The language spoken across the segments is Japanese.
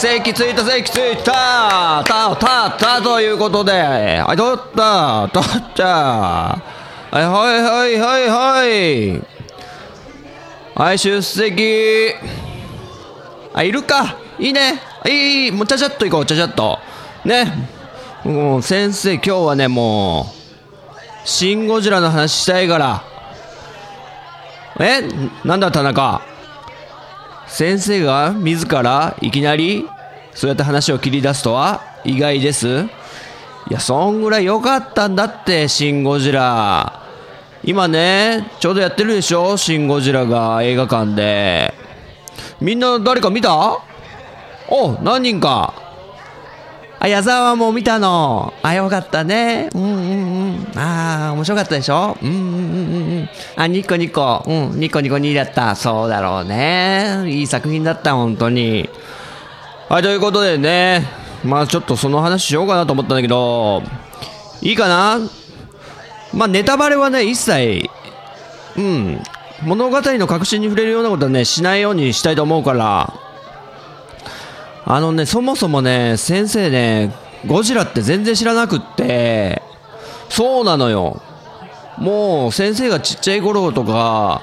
正規ついた、正規ついたた、た、たということで、はい、取った、取ったはい、はい、はい、はい、はい。はい、出席。あ、いるかいいね。いい、いい、もうちゃちゃっと行こう、ちゃちゃっと。ね。もう先生、今日はね、もう、シン・ゴジラの話したいから。え？なんだ田中先生が自らいきなりそうやって話を切り出すとは意外です。いやそんぐらい良かったんだって「シン・ゴジラ」今ねちょうどやってるでしょ「シン・ゴジラ」が映画館で。みんな誰か見た？お何人か。あ矢沢も見たの。あよかったね。うんうん。うんああ面白かったでしょ？うんうんうんうんあニコニコ。うんニコニコ2位だった。そうだろうね。いい作品だった本当に。はいということでね。まあちょっとその話しようかなと思ったんだけど。いいかな？まあネタバレはね一切うん。物語の核心に触れるようなことはねしないようにしたいと思うから。あのね、そもそもね、先生ね、ゴジラって全然知らなくって、そうなのよ。もう先生がちっちゃい頃とか、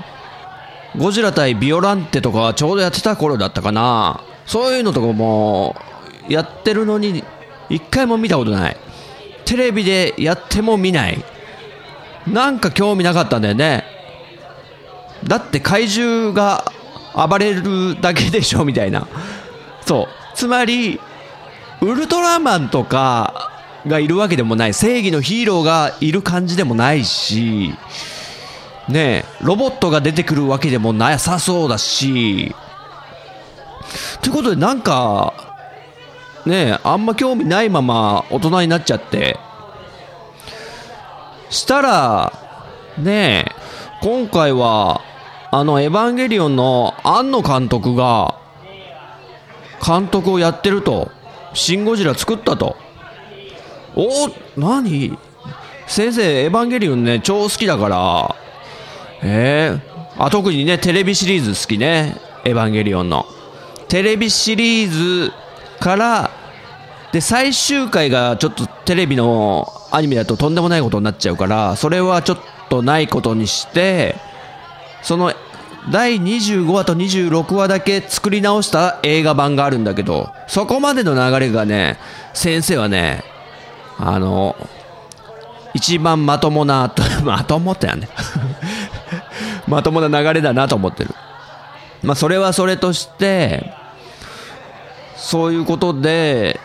ゴジラ対ビオランテとかちょうどやってた頃だったかな。そういうのとかもやってるのに、一回も見たことない。テレビでやっても見ない。なんか興味なかったんだよね。だって怪獣が暴れるだけでしょみたいな。そう。つまり、ウルトラマンとかがいるわけでもない。正義のヒーローがいる感じでもないし、ね、ロボットが出てくるわけでもなさそうだし、ということでなんか、ね、あんま興味ないまま大人になっちゃって、したら、ね、今回は、あの、エヴァンゲリオンの庵野監督が、監督をやってると。シン・ゴジラ作ったと。お何？先生、エヴァンゲリオンね、超好きだから。えー、あ、特にね、テレビシリーズ好きね。エヴァンゲリオンの。テレビシリーズから、で、最終回がちょっとテレビのアニメだととんでもないことになっちゃうから、それはちょっとないことにして、その第25話と26話だけ作り直した映画版があるんだけど、そこまでの流れがね、先生はね、あの、一番まともな、まともってやね。まともな流れだなと思ってる。まあ、それはそれとして、そういうことで、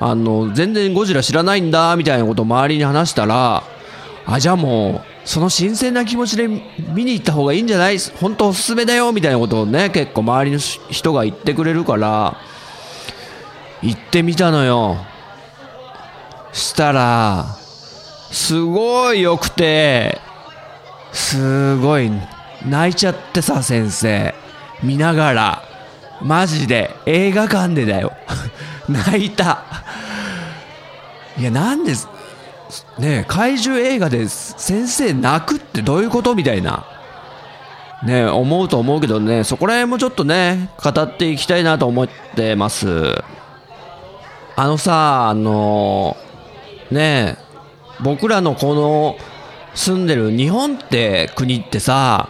あの、全然ゴジラ知らないんだ、みたいなことを周りに話したら、あ、じゃあもう、その新鮮な気持ちで見に行った方がいいんじゃない？本当おすすめだよみたいなことをね、結構周りの人が言ってくれるから、行ってみたのよ。したら、すごい良くて、すごい泣いちゃってさ、先生。見ながら。マジで、映画館でだよ。泣いた。いや、なんです、ね怪獣映画で先生泣くってどういうことみたいな。ね思うと思うけどね、そこら辺もちょっとね、語っていきたいなと思ってます。あのさ、あのね僕らのこの住んでる日本って国ってさ、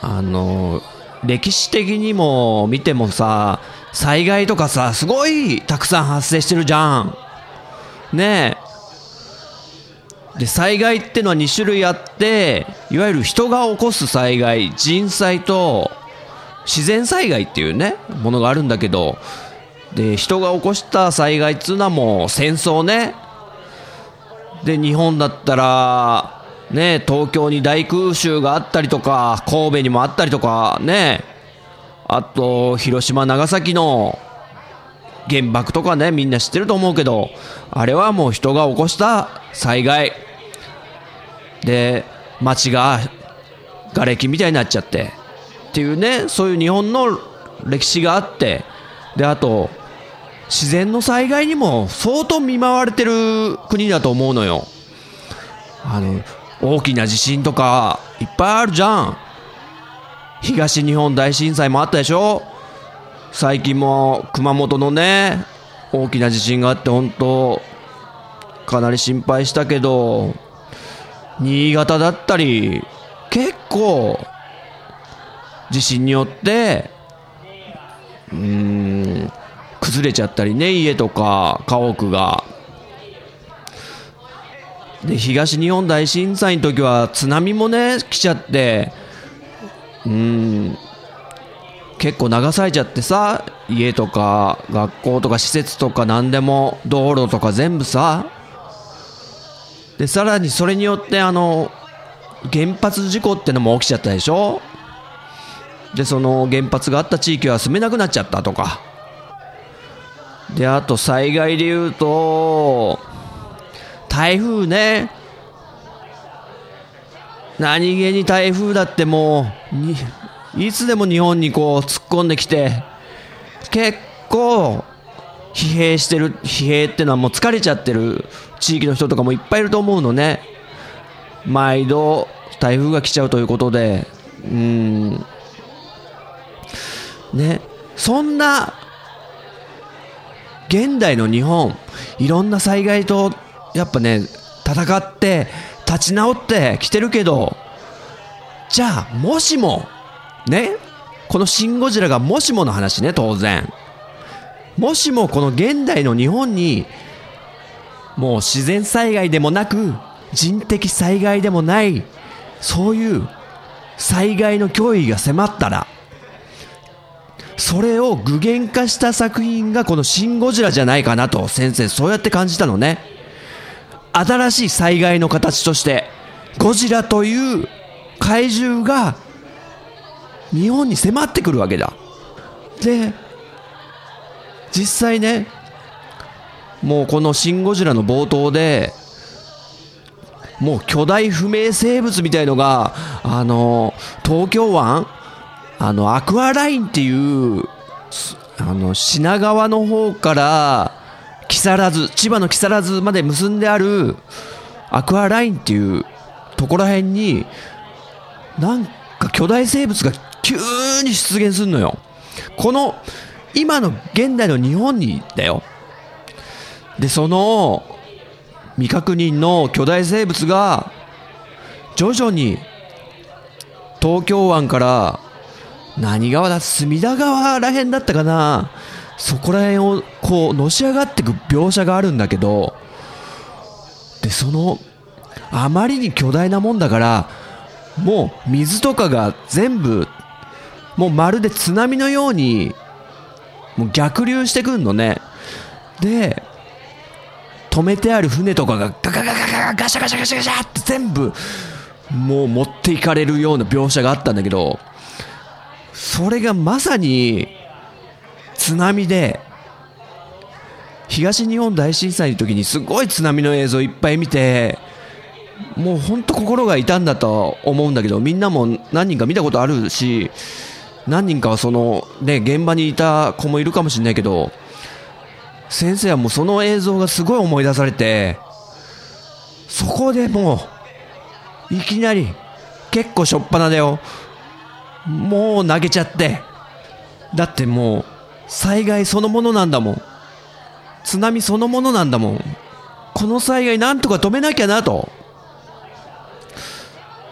あの歴史的にも見てもさ、災害とかさ、すごいたくさん発生してるじゃん。ねえ。で災害ってのは2種類あっていわゆる人が起こす災害人災と自然災害っていうねものがあるんだけどで人が起こした災害っつうのはもう戦争ね。で日本だったらね東京に大空襲があったりとか神戸にもあったりとかね。あと広島長崎の原爆とかねみんな知ってると思うけどあれはもう人が起こした災害。で街が瓦礫みたいになっちゃって。っていうねそういう日本の歴史があって。であと自然の災害にも相当見舞われてる国だと思うのよ。あの大きな地震とかいっぱいあるじゃん。東日本大震災もあったでしょ。最近も熊本のね大きな地震があって本当かなり心配したけど新潟だったり結構地震によってうーん崩れちゃったりね家とか家屋が。で東日本大震災の時は津波もね来ちゃって。うん。結構流されちゃってさ家とか学校とか施設とか何でも道路とか全部さ。でさらにそれによってあの原発事故ってのも起きちゃったでしょ？でその原発があった地域は住めなくなっちゃったとか。であと災害でいうと台風ね。何気に台風だってもういつでも日本にこう突っ込んできて結構疲弊してる疲弊ってのはもう疲れちゃってる地域の人とかもいっぱいいると思うのね。毎度台風が来ちゃうということで。うん。ね。そんな現代の日本いろんな災害とやっぱね戦って立ち直ってきてるけどじゃあもしもねこの「シン・ゴジラ」がもしもの話ね当然。もしもこの現代の日本にもう自然災害でもなく人的災害でもないそういう災害の脅威が迫ったらそれを具現化した作品がこの「シン・ゴジラ」じゃないかなと先生そうやって感じたのね。新しい災害の形としてゴジラという怪獣が日本に迫ってくるわけだ。で実際ねもうこの「シン・ゴジラ」の冒頭でもう巨大不明生物みたいのがあの東京湾あのアクアラインっていうあの品川の方から木更津千葉の木更津まで結んであるアクアラインっていうところへんになんか巨大生物が急に出現するのよ。この今の現代の日本にだよ。でその未確認の巨大生物が徐々に東京湾から何川だ隅田川らへんだったかな。そこら辺をこうのし上がってく描写があるんだけど。でそのあまりに巨大なもんだからもう水とかが全部もうまるで津波のようにもう逆流してくんのね。で止めてある船とかがガガガガガガシャガシャガシャガシャって全部もう持っていかれるような描写があったんだけど。それがまさに津波で東日本大震災の時にすごい津波の映像いっぱい見てもう本当心が痛んだと思うんだけどみんなも何人か見たことあるし何人かはそのね現場にいた子もいるかもしれないけど先生はもうその映像がすごい思い出されてそこでもういきなり結構しょっぱなだよ。もう投げちゃって。だってもう災害そのものなんだもん。津波そのものなんだもん。この災害なんとか止めなきゃなと。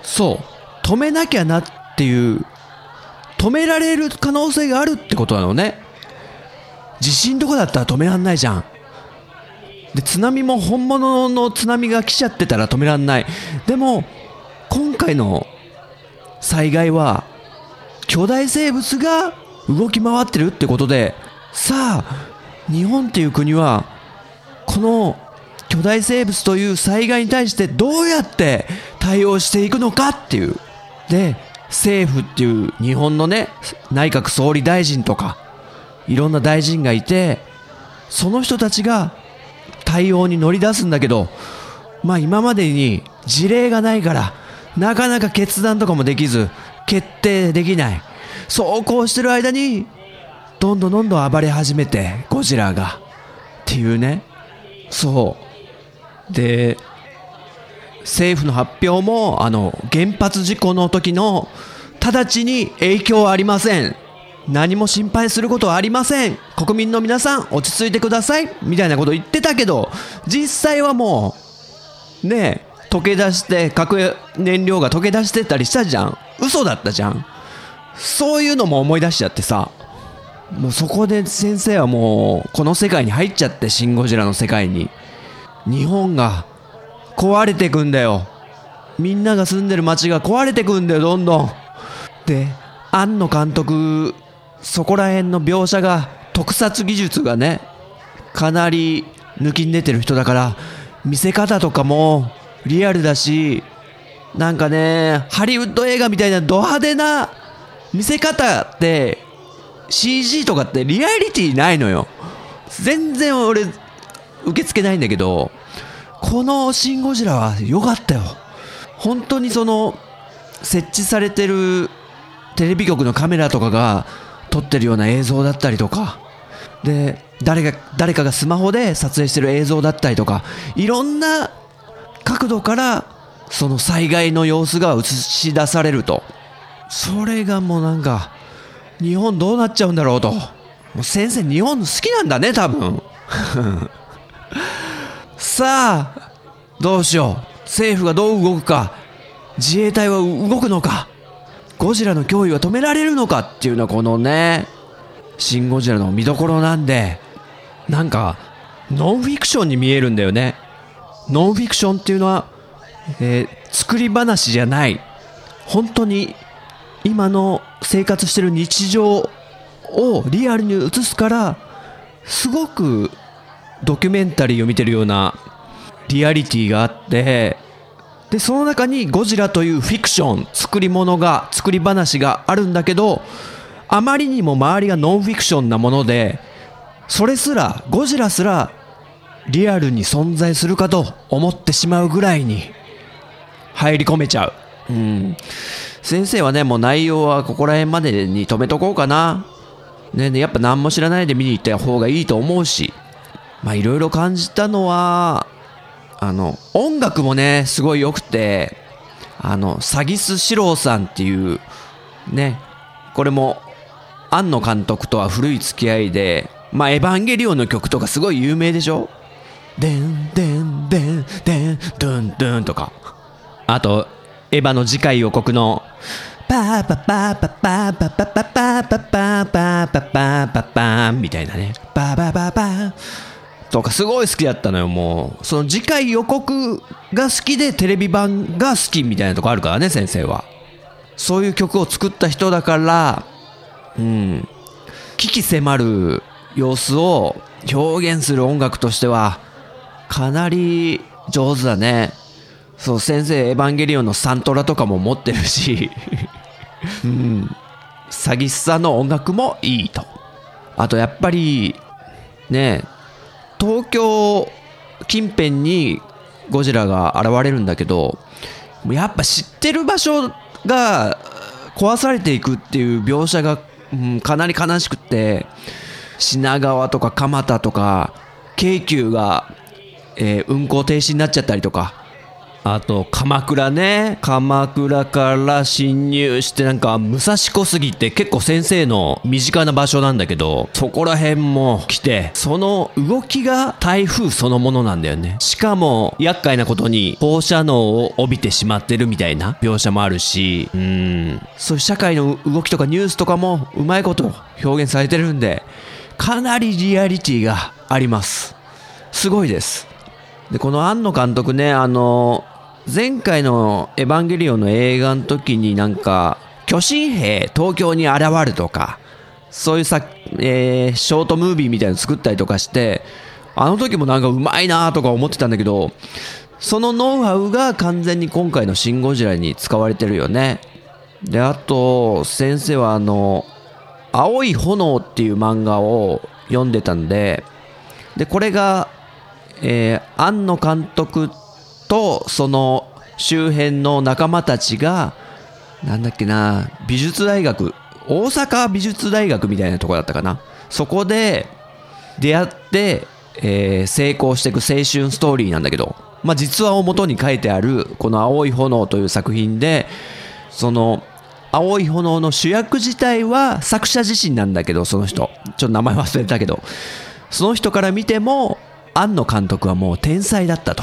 そう。止めなきゃなっていう。止められる可能性があるってことなのね。地震とかだったら止めらんないじゃん。で津波も本物の津波が来ちゃってたら止めらんない。でも今回の災害は巨大生物が動き回ってるってことでさあ日本っていう国はこの巨大生物という災害に対してどうやって対応していくのかっていう。で政府っていう日本のね内閣総理大臣とかいろんな大臣がいてその人たちが対応に乗り出すんだけどまあ今までに事例がないからなかなか決断とかもできず決定できない。そうこうしてる間にどんどんどんどん暴れ始めてゴジラが。っていうね。そう。で政府の発表もあの原発事故の時の直ちに影響はありません。何も心配することはありません。国民の皆さん落ち着いてください。みたいなこと言ってたけど実際はもうねえ溶け出して核燃料が溶け出してたりしたじゃん。嘘だったじゃん。そういうのも思い出しちゃってさ。もうそこで先生はもうこの世界に入っちゃってシン・ゴジラの世界に。日本が壊れてくんだよ。みんなが住んでる街が壊れてくんだよどんどん。で庵野監督そこら辺の描写が特撮技術がねかなり抜きん出てる人だから見せ方とかもリアルだしなんかねハリウッド映画みたいなド派手な見せ方って CG とかってリアリティないのよ。全然俺受け付けないんだけどこの「シン・ゴジラ」は良かったよ。本当にその設置されてるテレビ局のカメラとかが撮ってるような映像だったりとか。で誰が誰かがスマホで撮影してる映像だったりとかいろんな角度からその災害の様子が映し出されると。それがもうなんか日本どうなっちゃうんだろうと。もう先生日本好きなんだね多分。さあどうしよう。政府がどう動くか。自衛隊は動くのか。ゴジラの脅威は止められるのか。っていうのはこのねシン・ゴジラの見どころなんでなんかノンフィクションに見えるんだよね。ノンフィクションっていうのは、えー、作り話じゃない。本当に今の生活してる日常をリアルに映すからすごくドキュメンタリーを見てるようなリアリティがあってでその中にゴジラというフィクション作り物が作り話があるんだけどあまりにも周りがノンフィクションなものでそれすらゴジラすらリアルに存在するかと思ってしまうぐらいに入り込めちゃう。うん。先生はね、もう内容はここら辺までに止めとこうかな。ねね、やっぱ何も知らないで見に行った方がいいと思うし。まあいろいろ感じたのは、あの、音楽もね、すごい良くて、あの、サギス四郎さんっていう、ね、これも、庵野監督とは古い付き合いで、まあ、エヴァンゲリオンの曲とかすごい有名でしょ？でんでんでんでんドゥンドゥンとか。あと、エヴァの次回予告の、パーパパパパパパパパパパパパパパパみたいなね。パパパパとかすごい好きだったのよ、もう。その次回予告が好きでテレビ版が好きみたいなとこあるからね、先生は。そういう曲を作った人だから、うん。危機迫る様子を表現する音楽としては、かなり上手だね。そう、先生、エヴァンゲリオンのサントラとかも持ってるし、うん。詐欺師さんの音楽もいいと。あと、やっぱり、ね、東京近辺にゴジラが現れるんだけど、やっぱ知ってる場所が壊されていくっていう描写が、うん、かなり悲しくて、品川とか蒲田とか、京急がえー、運行停止になっちゃったりとか。あと鎌倉ね。鎌倉から侵入してなんか武蔵小杉って結構先生の身近な場所なんだけどそこら辺も来てその動きが台風そのものなんだよね。しかも厄介なことに放射能を帯びてしまってるみたいな描写もあるしうん。そういう社会の動きとかニュースとかもうまいこと表現されてるんでかなりリアリティがあります。すごいです。でこの庵野監督ねあの前回の「エヴァンゲリオン」の映画の時になんか巨神兵東京に現るとかそういうさ、えー、ショートムービーみたいなの作ったりとかしてあの時もなんかうまいなとか思ってたんだけどそのノウハウが完全に今回の「シン・ゴジラ」に使われてるよね。であと先生はあの「青い炎」っていう漫画を読んでたんででこれが、えー、庵野監督とその周辺の仲間たちがなんだっけな美術大学大阪美術大学みたいなとこだったかな。そこで出会って、えー、成功していく青春ストーリーなんだけど、まあ、実話をもとに書いてあるこの「青い炎」という作品でその青い炎の主役自体は作者自身なんだけどその人。ちょっと名前忘れたけど。その人から見ても庵野監督はもう天才だったと。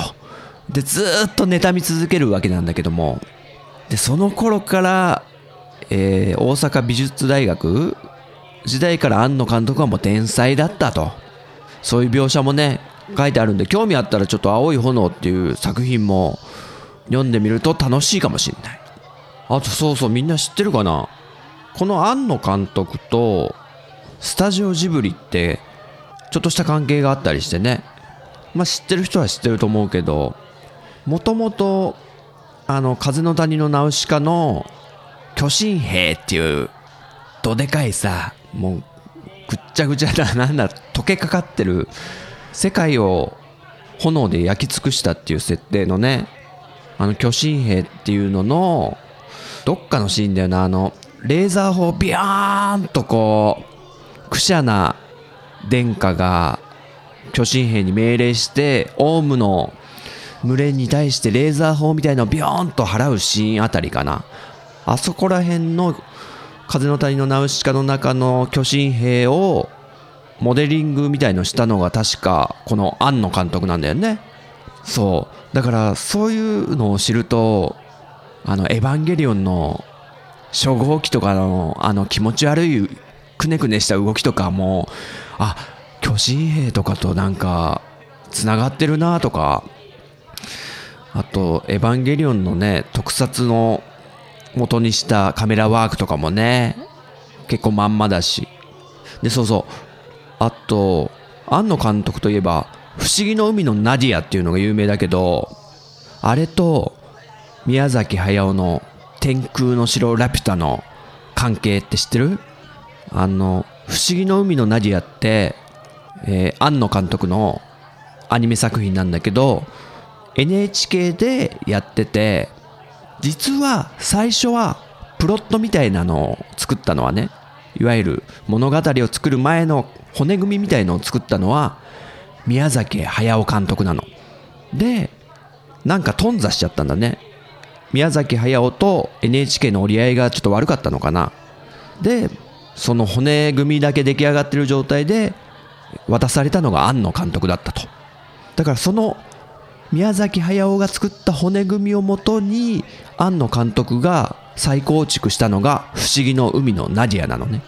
でずっと妬み続けるわけなんだけども。でその頃から、えー、大阪美術大学時代から庵野監督はもう天才だったと。そういう描写もね書いてあるんで興味あったらちょっと「青い炎」っていう作品も読んでみると楽しいかもしれない。あとそうそうみんな知ってるかな？この庵野監督とスタジオジブリってちょっとした関係があったりしてね。まあ知ってる人は知ってると思うけどもともとあの風の谷のナウシカの巨神兵っていうどでかいさもうぐっちゃぐちゃななんだ溶けかかってる世界を炎で焼き尽くしたっていう設定のねあの巨神兵っていうののどっかのシーンだよなあのレーザー砲ビャーンとこうくしゃな殿下が巨神兵に命令してオウムの群れに対してレーザー砲みたいのをビヨーンと払うシーンあたりかな。あそこら辺の風の谷のナウシカの中の巨神兵をモデリングみたいのしたのが確かこの庵野監督なんだよね。そう。だからそういうのを知るとあのエヴァンゲリオンの初号機とかのあの気持ち悪いくねくねした動きとかもあ巨神兵とかとなんかつながってるなとかあと、エヴァンゲリオンのね、特撮の元にしたカメラワークとかもね、結構まんまだし。で、そうそう。あと、庵野監督といえば、不思議の海のナディアっていうのが有名だけど、あれと、宮崎駿の天空の城ラピュタの関係って知ってる？あの、不思議の海のナディアって、えー、庵野監督のアニメ作品なんだけど、NHK でやってて実は最初はプロットみたいなのを作ったのはねいわゆる物語を作る前の骨組みみたいのを作ったのは宮崎駿監督なの。でなんか頓挫しちゃったんだね。宮崎駿と NHK の折り合いがちょっと悪かったのかな。でその骨組みだけ出来上がってる状態で渡されたのが庵野監督だったとだからその宮崎駿が作った骨組みをもとに庵野監督が再構築したのが「不思議の海のナディア」なのね。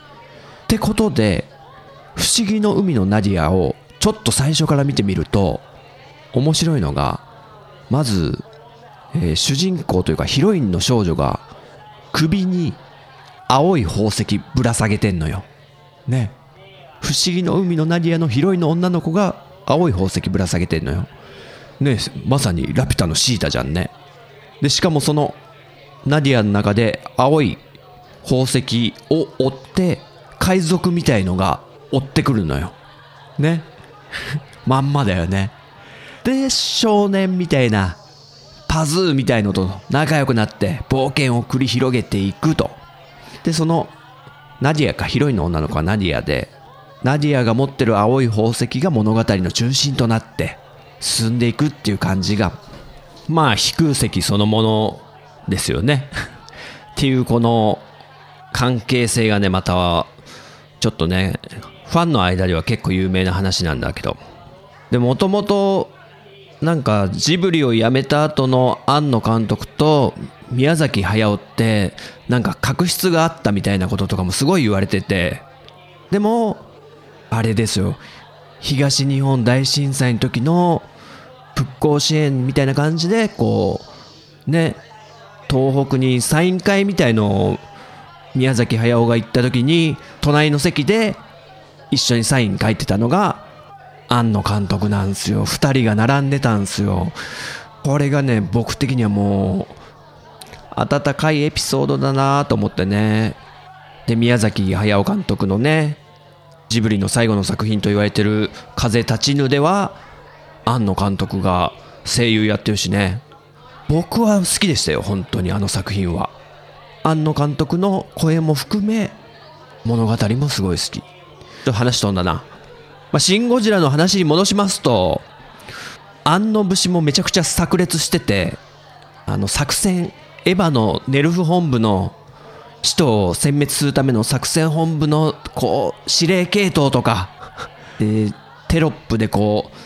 ってことで「不思議の海のナディア」をちょっと最初から見てみると面白いのがまず、えー、主人公というかヒロインの少女が首に青い宝石ぶら下げてんのよ。ね。不思議の海のナディアのヒロインの女の子が青い宝石ぶら下げてんのよ。ねまさにラピュタのシータじゃんね。でしかもそのナディアの中で青い宝石を追って海賊みたいのが追ってくるのよ。ね。まんまだよね。で少年みたいなパズーみたいのと仲良くなって冒険を繰り広げていくと。でそのナディアかヒロインの女の子はナディアでナディアが持ってる青い宝石が物語の中心となって進んでいくっていう感じがまあ飛空石そのものですよね。っていうこの関係性がねまたはちょっとねファンの間では結構有名な話なんだけど。でもともとなんかジブリを辞めた後の庵野監督と宮崎駿ってなんか確執があったみたいなこととかもすごい言われてて。でもあれですよ。東日本大震災の時の復興支援みたいな感じでこうね東北にサイン会みたいのを宮崎駿が行った時に隣の席で一緒にサイン書いてたのが庵野監督なんですよ。2人が並んでたんですよ。これがね僕的にはもう温かいエピソードだなと思ってね。で宮崎駿監督のねジブリの最後の作品と言われてる「風立ちぬ」では庵野監督が声優やってるしね。僕は好きでしたよ本当にあの作品は。庵野監督の声も含め物語もすごい好き。と話飛んだな、まあ、シン・ゴジラの話に戻しますと庵野節もめちゃくちゃ炸裂しててあの作戦エヴァのネルフ本部の使徒を殲滅するための作戦本部のこう指令系統とか。でテロップでこう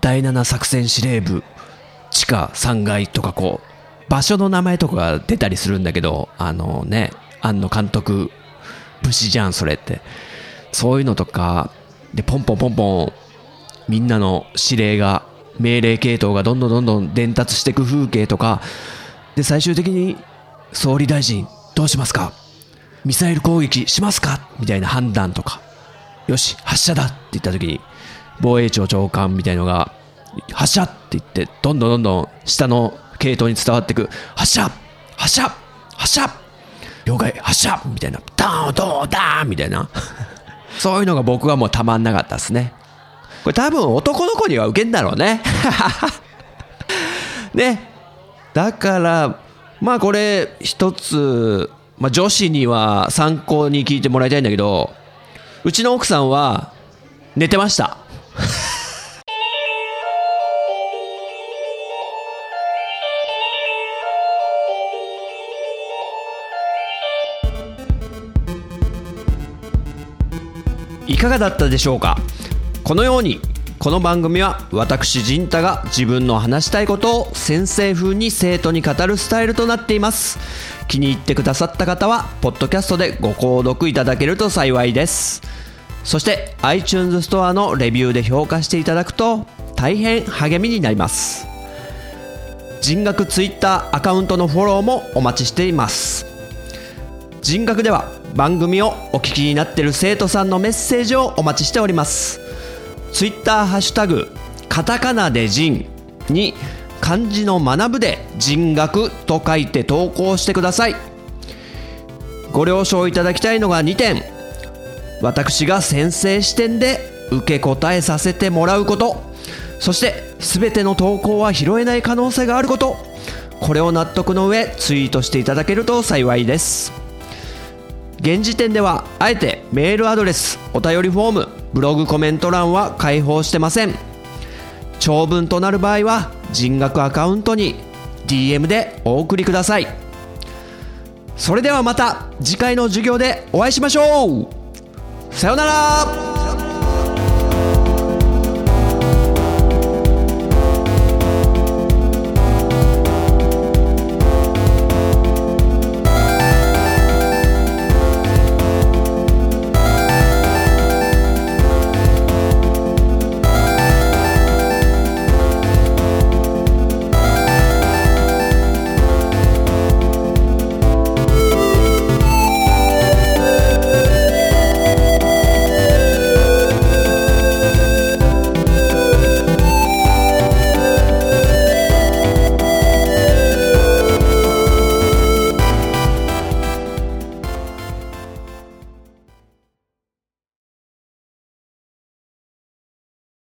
第7作戦司令部地下3階とかこう場所の名前とかが出たりするんだけどあのね庵野監督武士じゃんそれって。そういうのとかでポンポンポンポンみんなの指令が命令系統がどんどんどんどん伝達していく風景とか。で最終的に総理大臣どうしますか？ミサイル攻撃しますか？みたいな判断とか。よし発射だって言った時に防衛庁長官みたいのが発射って言ってどんどんどんどん下の系統に伝わっていく。発射！発射！発射！了解発射！みたいな。ダーンドーダーンみたいな。そういうのが僕はもうたまんなかったですね。これ多分男の子には受けんだろうね。ね。だからまあこれ一つ、まあ、女子には参考に聞いてもらいたいんだけどうちの奥さんは寝てました。いかがだったでしょうか？このようにこの番組は私陣太が自分の話したいことを先生風に生徒に語るスタイルとなっています。気に入ってくださった方はポッドキャストでご購読いただけると幸いです。そして iTunes ストアのレビューで評価していただくと大変励みになります。人学 Twitter アカウントのフォローもお待ちしています。人学では番組をお聞きになっている生徒さんのメッセージをお待ちしております。ツイッターハッシュタグカタカナで人に漢字の学ぶで人学と書いて投稿してください。ご了承いただきたいのが2点私が先生視点で受け答えさせてもらうこと。そして全ての投稿は拾えない可能性があること。これを納得の上ツイートしていただけると幸いです。現時点ではあえてメールアドレスお便りフォームブログコメント欄は開放してません。長文となる場合は人額アカウントに DM でお送りください。それではまた次回の授業でお会いしましょう。さようなら。